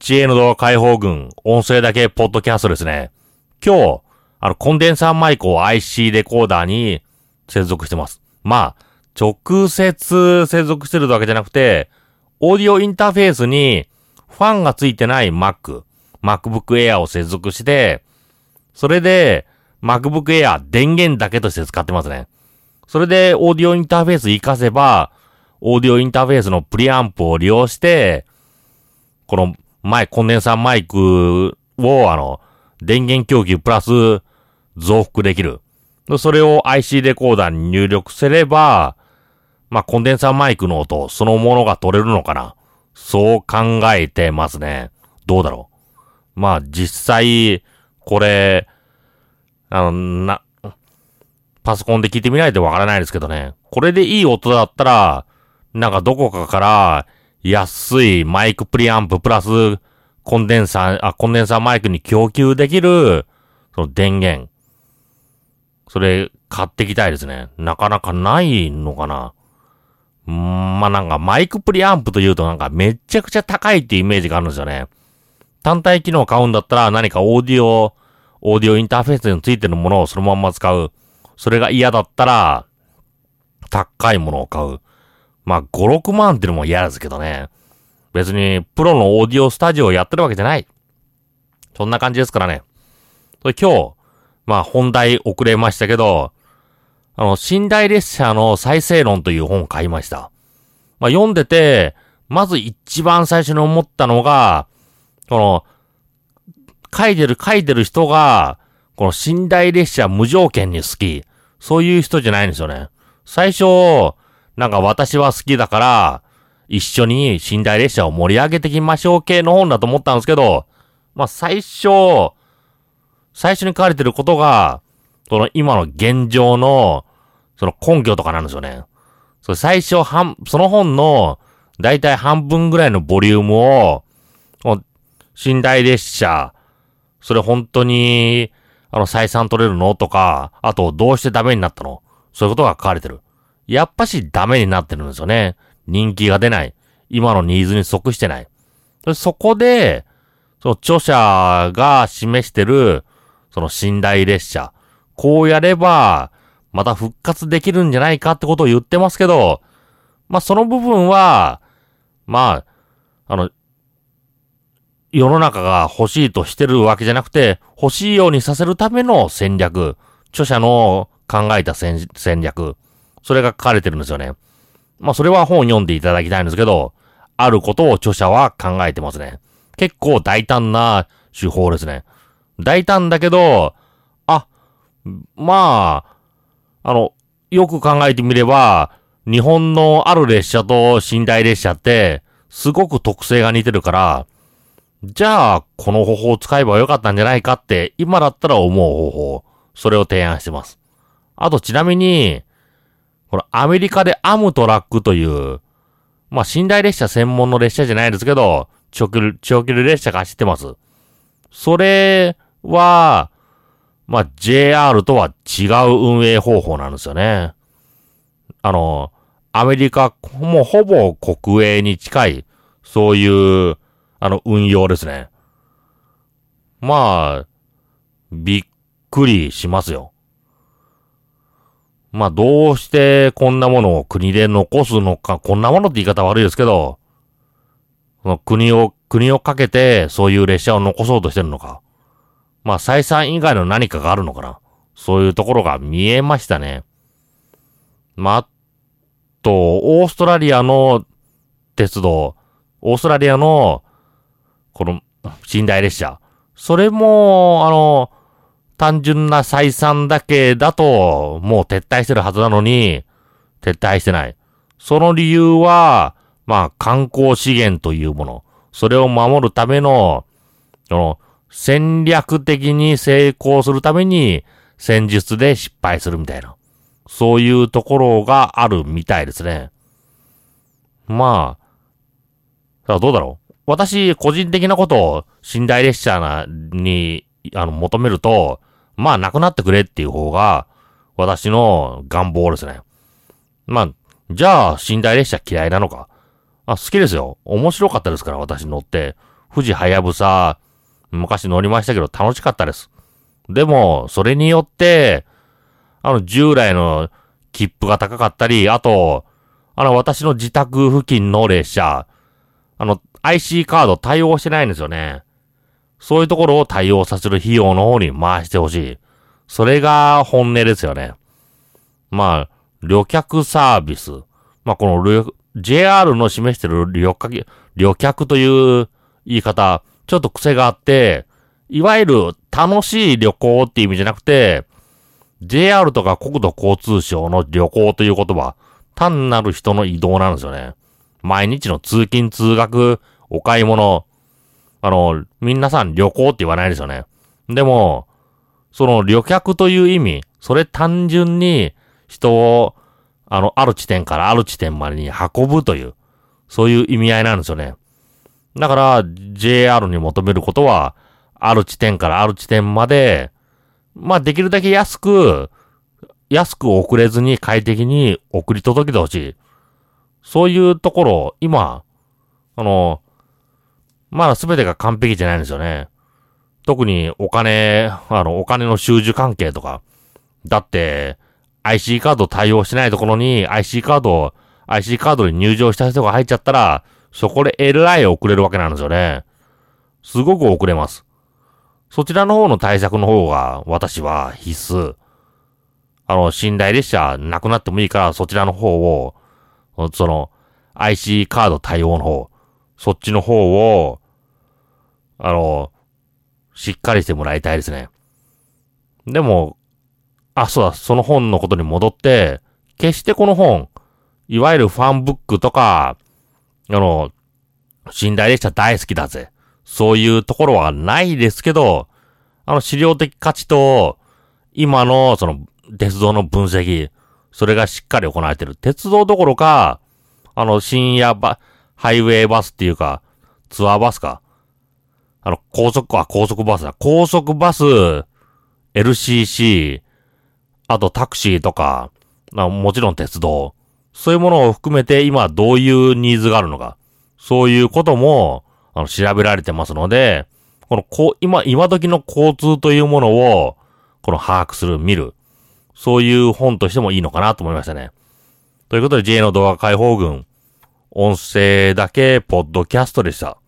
ちへの動画解放軍、音声だけポッドキャストですね。今日、あの、コンデンサーマイクを IC レコーダーに接続してます。まあ、直接接続してるわけじゃなくて、オーディオインターフェースにファンがついてない Mac、MacBook Air を接続して、それで MacBook Air 電源だけとして使ってますね。それでオーディオインターフェース活かせば、オーディオインターフェースのプリアンプを利用して、この前コンデンサーマイクをあの、電源供給プラス増幅できる。それを IC レコーダーに入力すれば、まあ、コンデンサーマイクの音そのものが取れるのかな。そう考えてますね。どうだろう。まあ、実際、これ、あの、な、パソコンで聞いてみないとわからないですけどね。これでいい音だったら、なんかどこかから安いマイクプリアンププラスコンデンサー、あ、コンデンサーマイクに供給できる、その電源。それ買ってきたいですね。なかなかないのかな。うん、まあ、なんかマイクプリアンプというとなんかめちゃくちゃ高いってイメージがあるんですよね。単体機能を買うんだったら何かオーディオ、オーディオインターフェースについてるものをそのまんま使う。それが嫌だったら、高いものを買う。まあ、5、6万ってのも嫌ですけどね。別に、プロのオーディオスタジオをやってるわけじゃない。そんな感じですからね。それ今日、まあ、本題遅れましたけど、あの、寝台列車の再生論という本を買いました。まあ、読んでて、まず一番最初に思ったのが、この、書いてる書いてる人が、この寝台列車無条件に好き。そういう人じゃないんですよね。最初、なんか私は好きだから、一緒に寝台列車を盛り上げていきましょう系の本だと思ったんですけど、まあ最初、最初に書かれてることが、その今の現状の、その根拠とかなんですよね。そ最初半、その本の、だいたい半分ぐらいのボリュームを、寝台列車、それ本当に、あの、採算取れるの？とか、あと、どうしてダメになったの？そういうことが書かれてる。やっぱしダメになってるんですよね。人気が出ない。今のニーズに即してない。そこで、その著者が示してる、その寝台列車。こうやれば、また復活できるんじゃないかってことを言ってますけど、まあ、その部分は、まあ、あの、世の中が欲しいとしてるわけじゃなくて、欲しいようにさせるための戦略。著者の考えた戦略。それが書かれてるんですよね。まあ、それは本を読んでいただきたいんですけど、あることを著者は考えてますね。結構大胆な手法ですね。大胆だけど、あ、まあ、あの、よく考えてみれば、日本のある列車と寝台列車って、すごく特性が似てるから、じゃあ、この方法を使えばよかったんじゃないかって、今だったら思う方法、それを提案してます。あと、ちなみに、このアメリカでアムトラックという、まあ、寝台列車専門の列車じゃないですけど、長距離、長距離列車が走ってます。それは、まあ、JR とは違う運営方法なんですよね。あの、アメリカ、もうほぼ国営に近い、そういう、あの、運用ですね。まあ、びっくりしますよ。まあ、どうしてこんなものを国で残すのか、こんなものって言い方悪いですけど、その国を、国をかけてそういう列車を残そうとしてるのか。まあ、採算以外の何かがあるのかな。そういうところが見えましたね。まあ、あと、オーストラリアの鉄道、オーストラリアの、この、寝台列車。それも、あの、単純な採算だけだと、もう撤退してるはずなのに、撤退してない。その理由は、まあ、観光資源というもの。それを守るための、その、戦略的に成功するために、戦術で失敗するみたいな。そういうところがあるみたいですね。まあ、さあどうだろう私、個人的なことを寝台列車に、あの、求めると、まあ、なくなってくれっていう方が、私の願望ですね。まあ、じゃあ、寝台列車嫌いなのか。あ、好きですよ。面白かったですから、私乗って。富士はやぶさ、昔乗りましたけど楽しかったです。でも、それによって、あの、従来の切符が高かったり、あと、あの、私の自宅付近の列車、あの、IC カード対応してないんですよね。そういうところを対応させる費用の方に回してほしい。それが本音ですよね。まあ、旅客サービス。まあ、この JR の示してる旅客、旅客という言い方、ちょっと癖があって、いわゆる楽しい旅行って意味じゃなくて、JR とか国土交通省の旅行という言葉、単なる人の移動なんですよね。毎日の通勤通学、お買い物、あの、皆さん旅行って言わないですよね。でも、その旅客という意味、それ単純に人を、あの、ある地点からある地点までに運ぶという、そういう意味合いなんですよね。だから、JR に求めることは、ある地点からある地点まで、まあ、できるだけ安く、安く遅れずに快適に送り届けてほしい。そういうところ、今、あの、まだ全てが完璧じゃないんですよね。特にお金、あの、お金の収受関係とか。だって、IC カード対応してないところに IC カード、IC カードに入場した人が入っちゃったら、そこで LI 遅れるわけなんですよね。すごく遅れます。そちらの方の対策の方が私は必須。あの、寝台列車なくなってもいいからそちらの方を、その、IC カード対応の方、そっちの方を、あの、しっかりしてもらいたいですね。でも、あ、そうだ、その本のことに戻って、決してこの本、いわゆるファンブックとか、あの、寝台列車大好きだぜ。そういうところはないですけど、あの資料的価値と、今のその鉄道の分析、それがしっかり行われてる。鉄道どころか、あの深夜バ、ハイウェイバスっていうか、ツアーバスか。あの、高速、あ、高速バスだ。高速バス、LCC、あとタクシーとか、もちろん鉄道。そういうものを含めて今どういうニーズがあるのか。そういうことも、あの、調べられてますので、この、こう、今、今時の交通というものを、この把握する、見る。そういう本としてもいいのかなと思いましたね。ということで J の動画解放群、音声だけポッドキャストでした。